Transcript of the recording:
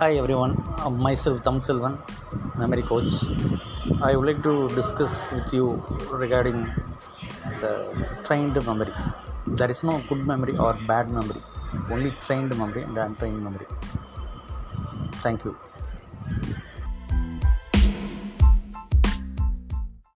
Hi everyone, uh, myself Tam Selvan, memory coach. I would like to discuss with you regarding the trained memory. There is no good memory or bad memory, only trained memory and untrained memory. Thank you.